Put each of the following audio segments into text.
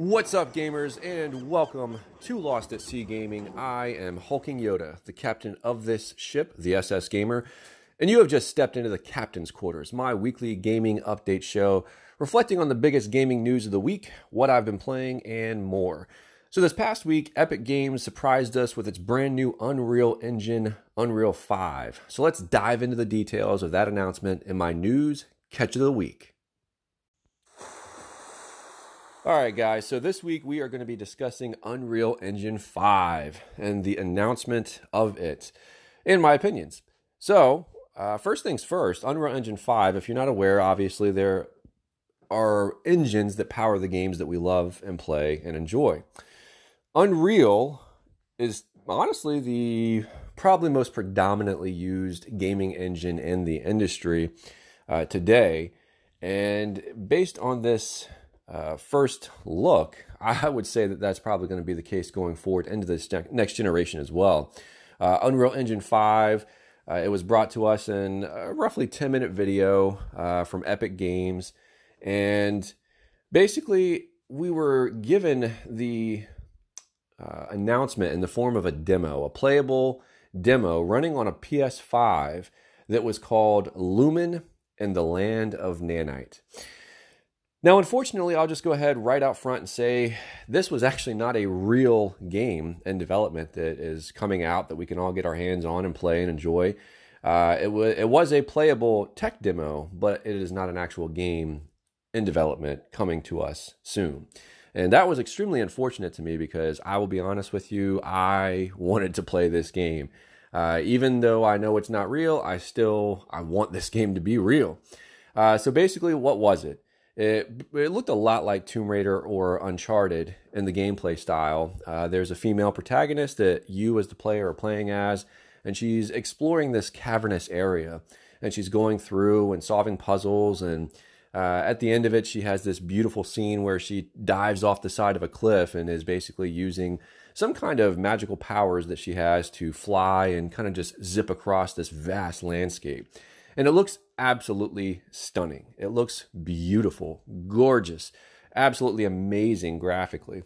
What's up, gamers, and welcome to Lost at Sea Gaming. I am Hulking Yoda, the captain of this ship, the SS Gamer, and you have just stepped into the captain's quarters, my weekly gaming update show, reflecting on the biggest gaming news of the week, what I've been playing, and more. So, this past week, Epic Games surprised us with its brand new Unreal Engine, Unreal 5. So, let's dive into the details of that announcement in my news catch of the week. All right, guys. So this week we are going to be discussing Unreal Engine 5 and the announcement of it, in my opinions. So, uh, first things first, Unreal Engine 5, if you're not aware, obviously there are engines that power the games that we love and play and enjoy. Unreal is honestly the probably most predominantly used gaming engine in the industry uh, today. And based on this uh, first look, I would say that that's probably going to be the case going forward into this next generation as well. Uh, Unreal Engine 5, uh, it was brought to us in a roughly 10 minute video uh, from Epic Games. And basically, we were given the uh, announcement in the form of a demo, a playable demo running on a PS5 that was called Lumen in the Land of Nanite. Now, unfortunately, I'll just go ahead right out front and say this was actually not a real game in development that is coming out that we can all get our hands on and play and enjoy. Uh, it, was, it was a playable tech demo, but it is not an actual game in development coming to us soon. And that was extremely unfortunate to me because I will be honest with you, I wanted to play this game. Uh, even though I know it's not real, I still I want this game to be real. Uh, so basically, what was it? It, it looked a lot like Tomb Raider or Uncharted in the gameplay style. Uh, there's a female protagonist that you, as the player, are playing as, and she's exploring this cavernous area. And she's going through and solving puzzles. And uh, at the end of it, she has this beautiful scene where she dives off the side of a cliff and is basically using some kind of magical powers that she has to fly and kind of just zip across this vast landscape. And it looks absolutely stunning. It looks beautiful, gorgeous, absolutely amazing graphically.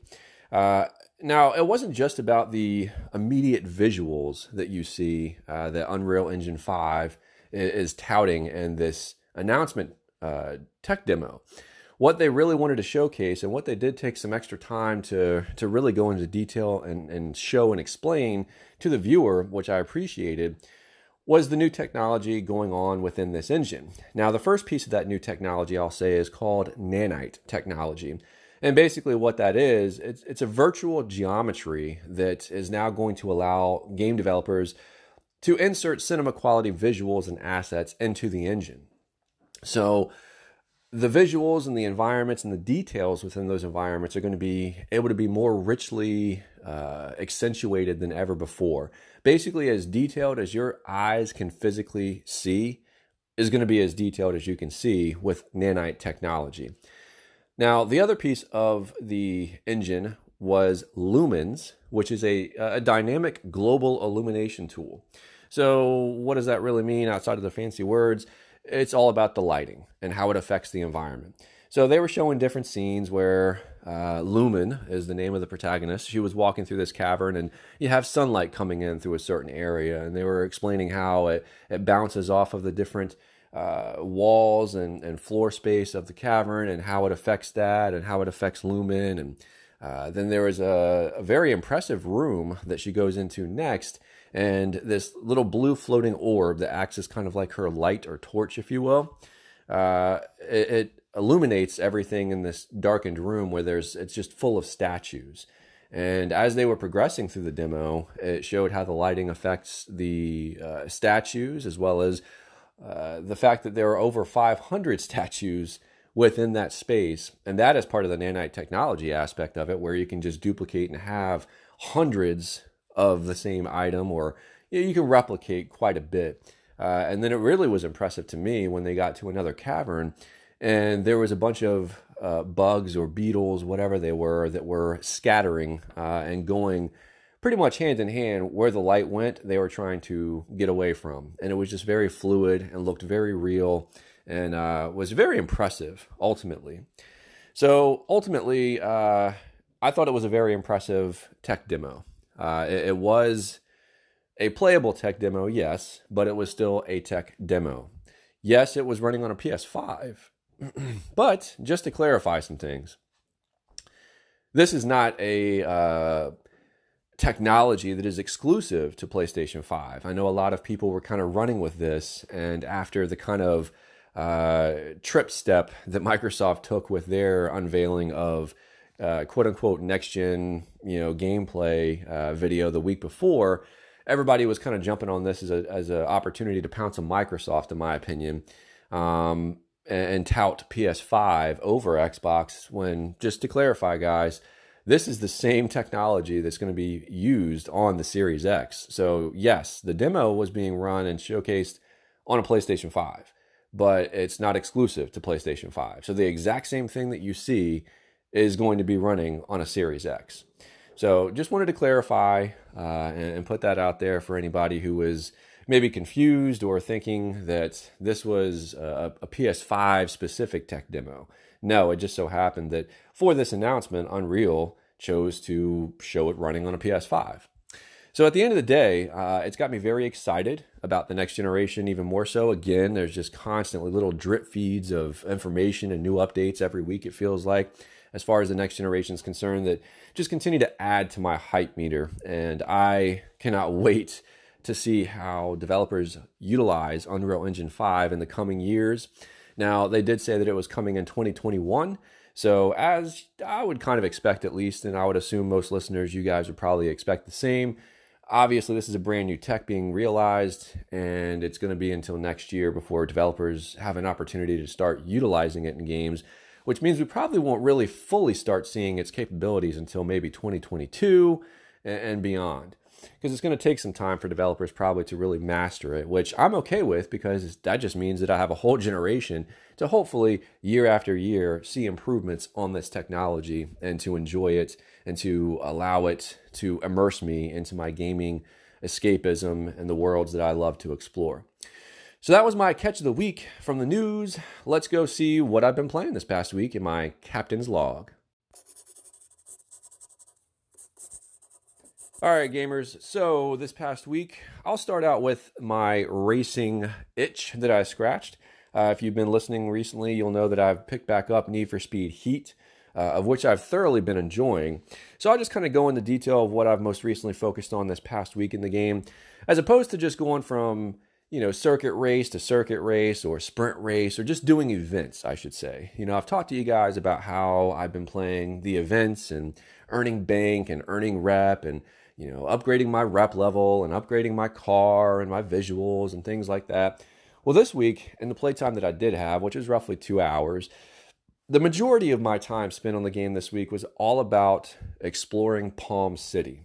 Uh, now, it wasn't just about the immediate visuals that you see uh, that Unreal Engine 5 is touting in this announcement uh, tech demo. What they really wanted to showcase, and what they did take some extra time to, to really go into detail and, and show and explain to the viewer, which I appreciated, was the new technology going on within this engine. Now, the first piece of that new technology I'll say is called nanite technology. And basically, what that is, it's, it's a virtual geometry that is now going to allow game developers to insert cinema quality visuals and assets into the engine. So, the visuals and the environments and the details within those environments are going to be able to be more richly uh, accentuated than ever before. Basically, as detailed as your eyes can physically see is going to be as detailed as you can see with nanite technology. Now, the other piece of the engine was lumens, which is a, a dynamic global illumination tool. So, what does that really mean outside of the fancy words? it's all about the lighting and how it affects the environment. So they were showing different scenes where uh, Lumen is the name of the protagonist. She was walking through this cavern, and you have sunlight coming in through a certain area, and they were explaining how it, it bounces off of the different uh, walls and, and floor space of the cavern, and how it affects that, and how it affects Lumen. And uh, then there was a, a very impressive room that she goes into next, and this little blue floating orb that acts as kind of like her light or torch, if you will. Uh, it, it, illuminates everything in this darkened room where there's it's just full of statues. And as they were progressing through the demo, it showed how the lighting affects the uh, statues as well as uh, the fact that there are over 500 statues within that space. And that is part of the nanite technology aspect of it, where you can just duplicate and have hundreds of the same item, or you, know, you can replicate quite a bit. Uh, and then it really was impressive to me when they got to another cavern, and there was a bunch of uh, bugs or beetles, whatever they were, that were scattering uh, and going pretty much hand in hand where the light went. They were trying to get away from, and it was just very fluid and looked very real, and uh, was very impressive ultimately. So ultimately, uh, I thought it was a very impressive tech demo. Uh, it, it was a playable tech demo, yes, but it was still a tech demo. Yes, it was running on a PS5. but just to clarify some things, this is not a uh, technology that is exclusive to PlayStation 5. I know a lot of people were kind of running with this, and after the kind of uh, trip step that Microsoft took with their unveiling of uh, quote unquote next gen you know gameplay uh, video the week before, everybody was kind of jumping on this as a as an opportunity to pounce on Microsoft, in my opinion. Um, and, and tout PS5 over Xbox when, just to clarify, guys, this is the same technology that's going to be used on the Series X. So, yes, the demo was being run and showcased on a PlayStation 5, but it's not exclusive to PlayStation 5. So, the exact same thing that you see is going to be running on a Series X. So, just wanted to clarify uh, and, and, put that out there for anybody who was maybe confused or thinking that this was a, a PS5 specific tech demo. No, it just so happened that for this announcement, Unreal chose to show it running on a PS5. So at the end of the day, uh, it's got me very excited about the next generation, even more so. Again, there's just constantly little drip feeds of information and new updates every week, it feels like, as far as the next generation is concerned, that just continue to add to my hype meter. And I cannot wait to see how developers utilize Unreal Engine 5 in the coming years. Now, they did say that it was coming in 2021. So, as I would kind of expect at least, and I would assume most listeners, you guys would probably expect the same. Obviously, this is a brand new tech being realized, and it's going to be until next year before developers have an opportunity to start utilizing it in games, which means we probably won't really fully start seeing its capabilities until maybe 2022 and beyond because it's going to take some time for developers probably to really master it, which I'm okay with because that just means that I have a whole generation to hopefully year after year see improvements on this technology and to enjoy it and to allow it to immerse me into my gaming escapism and the worlds that I love to explore. So that was my catch of the week from the news. Let's go see what I've been playing this past week in my captain's log. All right, gamers. So this past week, I'll start out with my racing itch that I scratched. Uh, if you've been listening recently, you'll know that I've picked back up Need for Speed Heat, uh, of which I've thoroughly been enjoying. So I'll just kind of go into detail of what I've most recently focused on this past week in the game, as opposed to just going from you know circuit race to circuit race or sprint race or just doing events, I should say. You know, I've talked to you guys about how I've been playing the events and earning bank and earning rep and you know, upgrading my rep level and upgrading my car and my visuals and things like that. Well, this week, in the playtime that I did have, which is roughly two hours, the majority of my time spent on the game this week was all about exploring Palm City.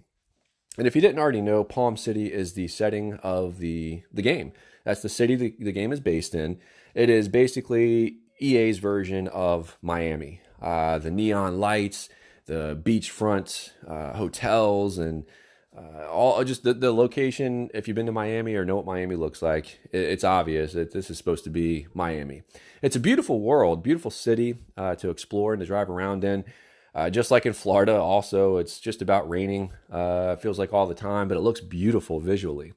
And if you didn't already know, Palm City is the setting of the, the game. That's the city the, the game is based in. It is basically EA's version of Miami. Uh, the neon lights, the beachfront uh, hotels and uh, all just the, the location. If you've been to Miami or know what Miami looks like, it, it's obvious that this is supposed to be Miami. It's a beautiful world, beautiful city uh, to explore and to drive around in. Uh, just like in Florida, also, it's just about raining. Uh, feels like all the time, but it looks beautiful visually.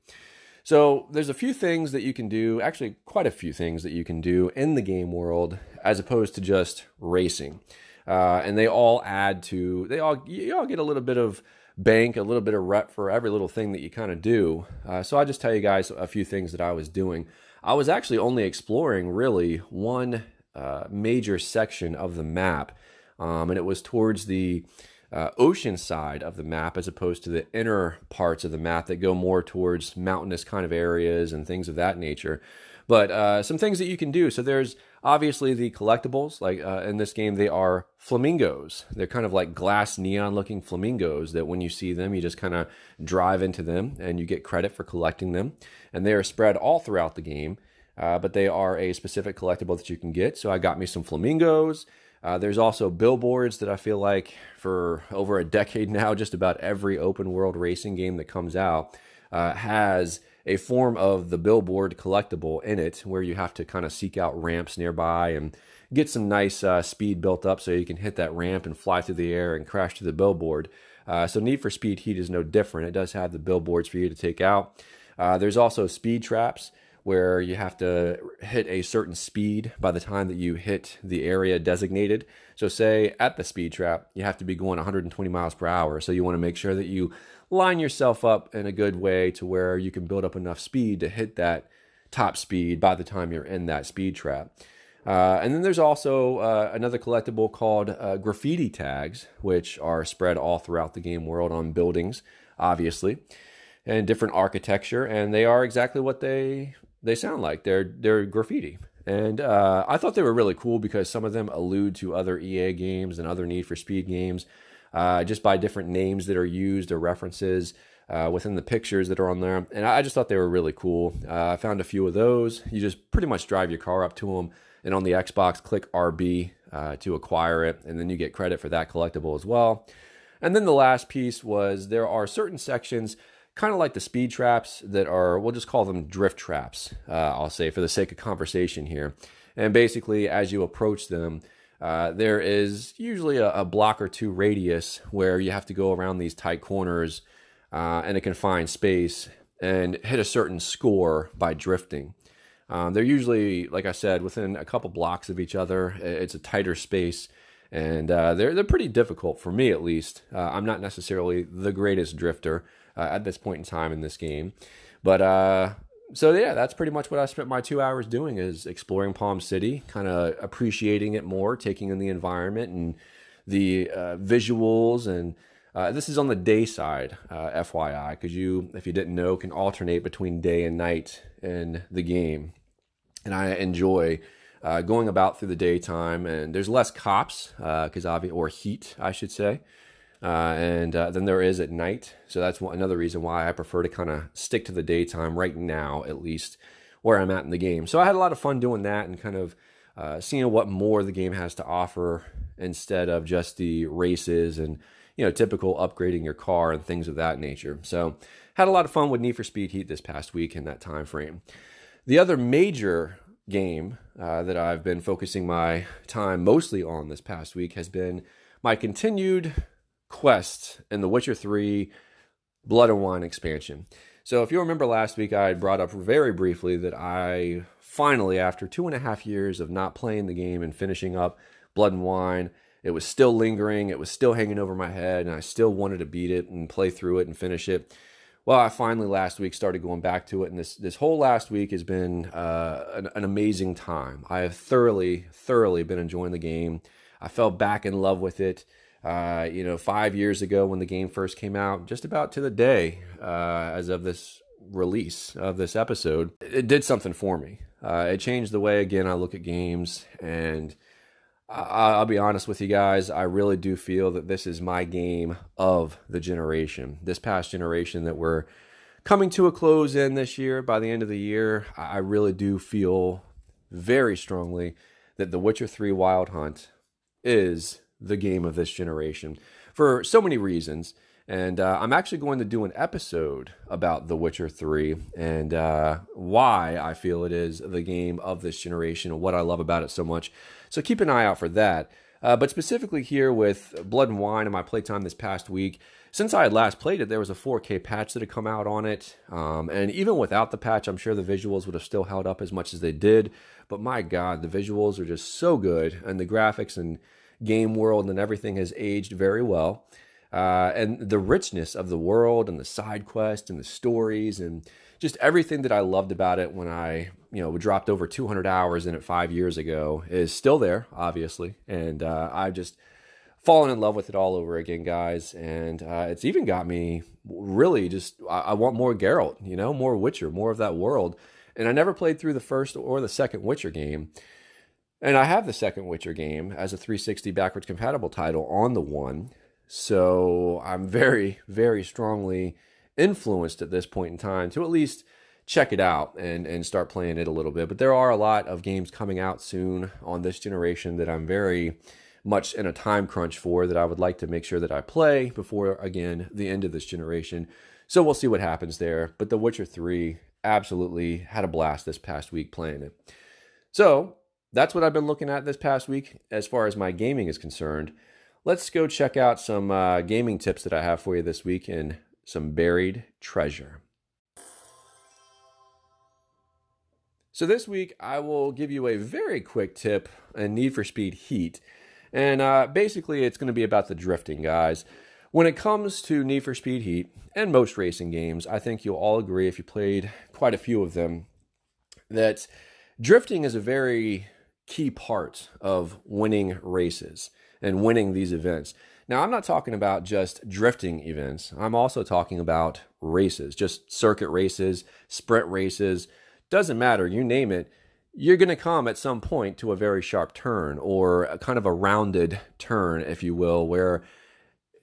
So there's a few things that you can do, actually quite a few things that you can do in the game world as opposed to just racing uh, and they all add to they all you all get a little bit of bank, a little bit of rep for every little thing that you kind of do. Uh, so I'll just tell you guys a few things that I was doing. I was actually only exploring really one uh, major section of the map, um, and it was towards the uh, ocean side of the map as opposed to the inner parts of the map that go more towards mountainous kind of areas and things of that nature. But uh, some things that you can do. So there's obviously the collectibles. Like uh, in this game, they are flamingos. They're kind of like glass neon looking flamingos that when you see them, you just kind of drive into them and you get credit for collecting them. And they are spread all throughout the game. Uh, but they are a specific collectible that you can get. So I got me some flamingos. Uh, there's also billboards that I feel like for over a decade now, just about every open world racing game that comes out uh, has a form of the billboard collectible in it where you have to kind of seek out ramps nearby and get some nice uh, speed built up so you can hit that ramp and fly through the air and crash to the billboard. Uh, so Need for Speed Heat is no different. It does have the billboards for you to take out. Uh, there's also speed traps where you have to hit a certain speed by the time that you hit the area designated. So, say at the speed trap, you have to be going 120 miles per hour. So, you want to make sure that you line yourself up in a good way to where you can build up enough speed to hit that top speed by the time you're in that speed trap. Uh, and then there's also uh, another collectible called uh, graffiti tags, which are spread all throughout the game world on buildings, obviously, and different architecture. And they are exactly what they they sound like. They're they're graffiti. And uh, I thought they were really cool because some of them allude to other EA games and other Need for Speed games, uh, just by different names that are used or references. Uh, within the pictures that are on there. And I just thought they were really cool. I found a few of those. You just pretty much drive your car up to them and on the Xbox, click RB uh, to acquire it, and then you get credit for that collectible as well. And then the last piece was there are certain sections, kind of like the speed traps, that are, we'll just call them drift traps, uh, I'll say, for the sake of conversation here. And basically, as you approach them, uh, there is usually a, a, block or two radius where you have to go around these tight corners uh, in a confined space and hit a certain score by drifting. Um, they're usually, like I said, within a couple blocks of each other. It's a tighter space, and uh, they're they're pretty difficult for me at least. Uh, I'm not necessarily the greatest drifter uh, at this point in time in this game, but uh, so yeah, that's pretty much what I spent my two hours doing is exploring Palm City, kind of appreciating it more, taking in the environment and the uh, visuals and. Uh, this is on the day side, uh, FYI, because you, if you didn't know, can alternate between day and night in the game and I enjoy uh, going about through the daytime. And there's less cops because uh, or heat, I should say. Uh, and uh, than there is at night. So that's one, another reason why I prefer to kind of stick to the daytime right now, at least where I'm at in the game. So I had a lot of fun doing that and kind of uh, seeing what more the game has to offer instead of just the races and you know typical upgrading your car and things of that nature. So had a lot of fun with Need for Speed Heat this past week in that time frame. The other major game uh, that I've been focusing my time mostly on this past week has been my continued quest in The Witcher 3 Blood and Wine expansion. So, if you remember last week, I brought up very briefly that I finally, after two and a half years of not playing the game and finishing up Blood and Wine, it was still lingering, it was still hanging over my head, and I still wanted to beat it and play through it and finish it well, I finally last week started going back to it, and this this whole last week has been uh, an, an, amazing time. I have thoroughly, thoroughly been enjoying the game. I fell back in love with it. Uh, you know, five years ago when the game first came out, just about to the day uh, as of this release of this episode, it did something for me. Uh, it changed the way again I look at games and I'll be honest with you guys. I really do feel that this is my game of the generation. This past generation that we're coming to a close in this year, by the end of the year, I really do feel very strongly that The Witcher 3 Wild Hunt is the game of this generation for so many reasons. And uh, I'm actually going to do an episode about The Witcher 3 and uh, why I feel it is the game of this generation and what I love about it so much. So keep an eye out for that. Uh, but specifically here with Blood and Wine and my playtime this past week, since I had last played it, there was a 4K patch that had come out on it. Um, and even without the patch, I'm sure the visuals would have still held up as much as they did. But my God, the visuals are just so good, and the graphics and game world and everything has aged very well uh, and the richness of the world and the side quest and the stories and just everything that I loved about it when I, you know, dropped over 200 hours in it five years ago is still there, obviously. And uh, I've just fallen in love with it all over again, guys. And uh, it's even got me really just, I, I want more Geralt, you know, more Witcher, more of that world. And I never played through the first or the second Witcher game. And I have the second Witcher game as a 360 backwards compatible title on the one. So I'm very, very strongly influenced at this point in time to at least check it out and, and start playing it a little bit. But there are a lot of games coming out soon on this generation that I'm very much in a time crunch for that I would like to make sure that I play before, again, the end of this generation. So we'll see what happens there. But The Witcher 3 absolutely had a blast this past week playing it. So that's what I've been looking at this past week as far as my gaming is concerned. Let's go check out some uh, gaming tips that I have for you this week and some buried treasure. So, this week I will give you a very quick tip in Need for Speed Heat. And uh, basically, it's going to be about the drifting, guys. When it comes to Need for Speed Heat and most racing games, I think you'll all agree if you played quite a few of them that drifting is a very key part of winning races and winning these events. Now, I'm not talking about just drifting events. I'm also talking about races, just circuit races, sprint races, doesn't matter, you name it, you're going to come at some point to a very sharp turn or a kind of a rounded turn, if you will, where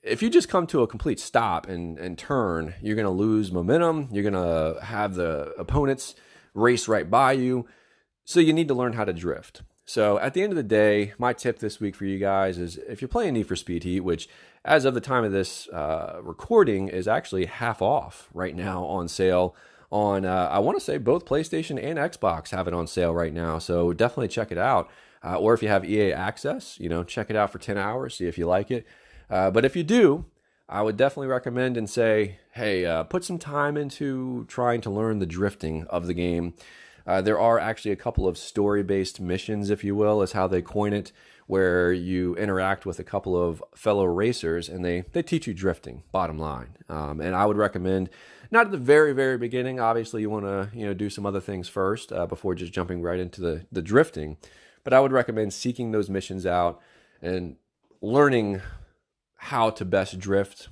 if you just come to a complete stop and, and turn, you're going to lose momentum. You're going to have the opponents race right by you. So you need to learn how to drift. So at the end of the day, my tip this week for you guys is if you're playing Need for Speed Heat, which as of the time of this uh, recording is actually half off right now on sale on uh, I want to say both PlayStation and Xbox have it on sale right now. So definitely check it out. Uh, or if you have EA access, you know, check it out for 10 hours, see if you like it. Uh, but if you do, I would definitely recommend and say, hey, uh, put some time into trying to learn the drifting of the game. Uh, there are actually a couple of story based missions, if you will, is how they coin it, where you interact with a couple of fellow racers and they, they teach you drifting, bottom line. Um, and I would recommend not at the very, very beginning. Obviously, you want to you know do some other things first uh, before just jumping right into the the drifting. But I would recommend seeking those missions out and learning how to best drift,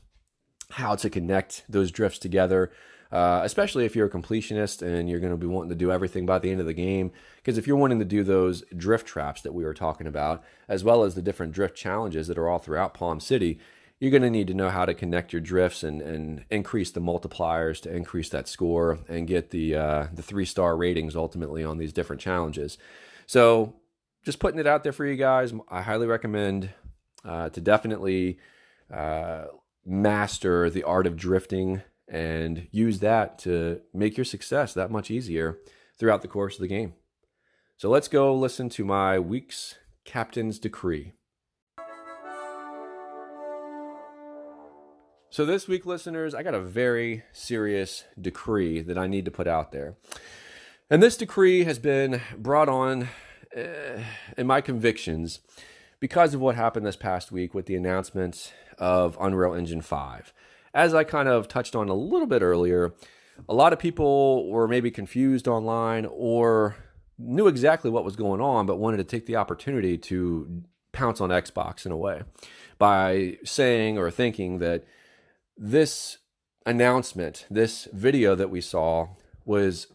how to connect those drifts together. Uh, especially if you're a completionist and you're going to be wanting to do everything by the end of the game. Because if you're wanting to do those drift traps that we were talking about, as well as the different drift challenges that are all throughout Palm City, you're going to need to know how to connect your drifts and, and increase the multipliers to increase that score and get the uh, the three star ratings ultimately on these different challenges. So just putting it out there for you guys, I highly recommend uh, to definitely uh, master the art of drifting and use that to make your success that much easier throughout the course of the game. So let's go listen to my week's captain's decree. So, this week, listeners, I got a very serious decree that I need to put out there. And this decree has been brought on uh, in my convictions because of what happened this past week with the announcement of Unreal Engine 5. As I kind of touched on a little bit earlier, a lot of people were maybe confused online or knew exactly what was going on, but wanted to take the opportunity to pounce on Xbox in a way by saying or thinking that this announcement, this video that we saw, was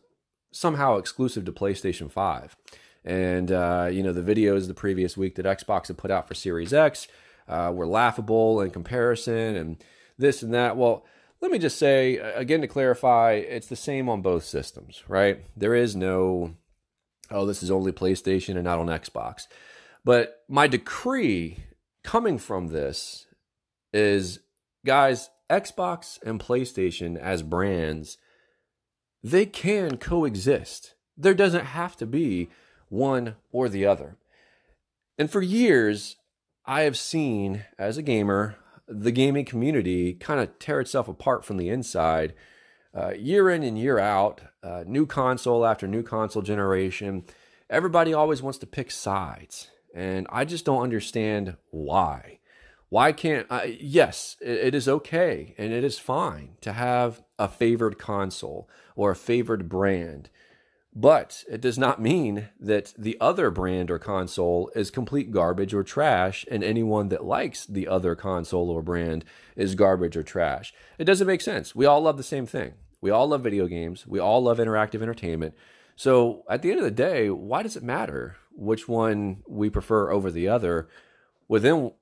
somehow exclusive to PlayStation 5. And, uh, you know, the videos the previous week that Xbox had put out for Series X uh, were laughable in comparison and this and that. Well, let me just say, again, to clarify, it's the same on both systems, right? There is no, oh, this is only PlayStation and not on Xbox. But my decree coming from this is, guys, Xbox and PlayStation as brands, they can coexist. There doesn't have to be one or the other. And for years, I have seen as a gamer the gaming community kind of tear itself apart from the inside, uh, year in and year out, uh, new console after new console generation. Everybody always wants to pick sides, and I just don't understand why. Why can't I? Yes, it is okay and it is fine to have a favored console or a favored brand, but it does not mean that the other brand or console is complete garbage or trash, and anyone that likes the other console or brand is garbage or trash. It doesn't make sense. We all love the same thing. We all love video games. We all love interactive entertainment. So at the end of the day, why does it matter which one we prefer over the other within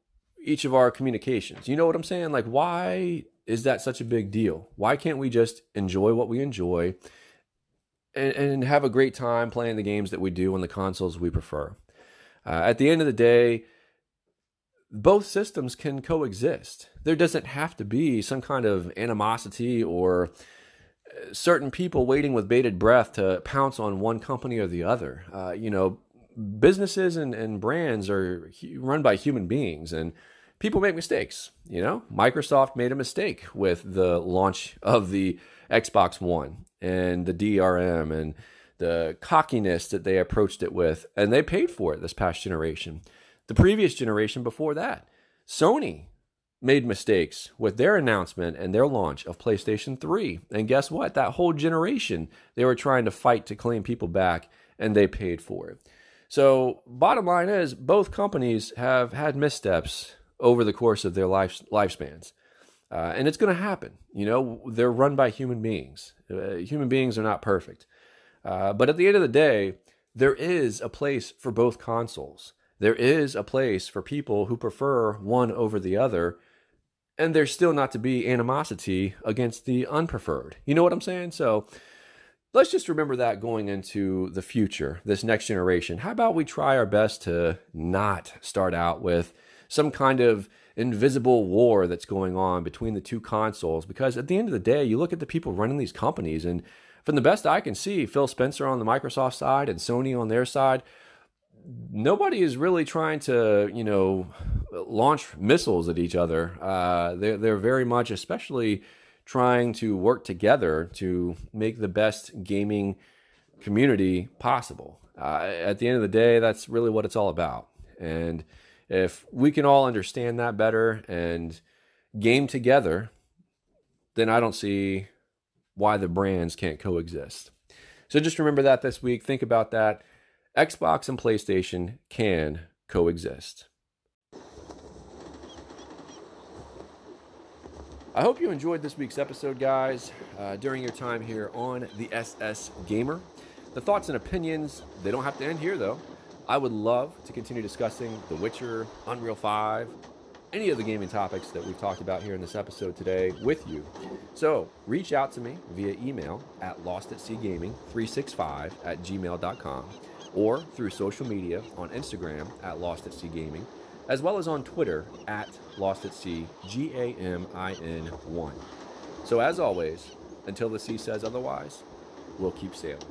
each of our communications. You know what I'm saying? Like, why is that such a big deal? Why can't we just enjoy what we enjoy and, and have a great time playing the games that we do on the consoles we prefer? Uh, at the end of the day, both systems can coexist. There doesn't have to be some kind of animosity or uh, certain people waiting with bated breath to pounce on one company or the other. Uh, you know, businesses and, and brands are run by human beings and people make mistakes. You know, Microsoft made a mistake with the launch of the Xbox One and the DRM and the cockiness that they approached it with, and they paid for it this past generation. The previous generation before that, Sony made mistakes with their announcement and their launch of PlayStation 3. And guess what? That whole generation, they were trying to fight to claim people back, and they paid for it. So, bottom line is, both companies have had missteps over the course of their life, lifespans. Uh, and it's going to happen. You know, they're run by human beings. Uh, human beings are not perfect. Uh, but at the end of the day, there is a place for both consoles. There is a place for people who prefer one over the other, and there's still not to be animosity against the unpreferred. You know what I'm saying? So let's just remember that going into the future, this next generation. How about we try our best to not start out with some kind of invisible war that's going on between the two consoles? Because at the end of the day, you look at the people running these companies and from the best I can see, Phil Spencer on the Microsoft side and Sony on their side, nobody is really trying to, you know, launch missiles at each other. Uh, they're, they're very much, especially trying to work together to make the best gaming community possible. Uh, at the end of the day, that's really what it's all about. And if we can all understand that better and game together, then I don't see why the brands can't coexist. So just remember that this week. Think about that. Xbox and PlayStation can coexist. I hope you enjoyed this week's episode, guys, uh, during your time here on the SS Gamer. The thoughts and opinions, they don't have to end here, though. I would love to continue discussing The Witcher, Unreal 5, any of the gaming topics that we've talked about here in this episode today with you. So reach out to me via email at lostatseagaming365 at gmail.com or through social media on Instagram at Lost at Sea Gaming, as well as on Twitter at Lost at Sea, G A M I N 1. So as always, until the sea says otherwise, we'll keep sailing.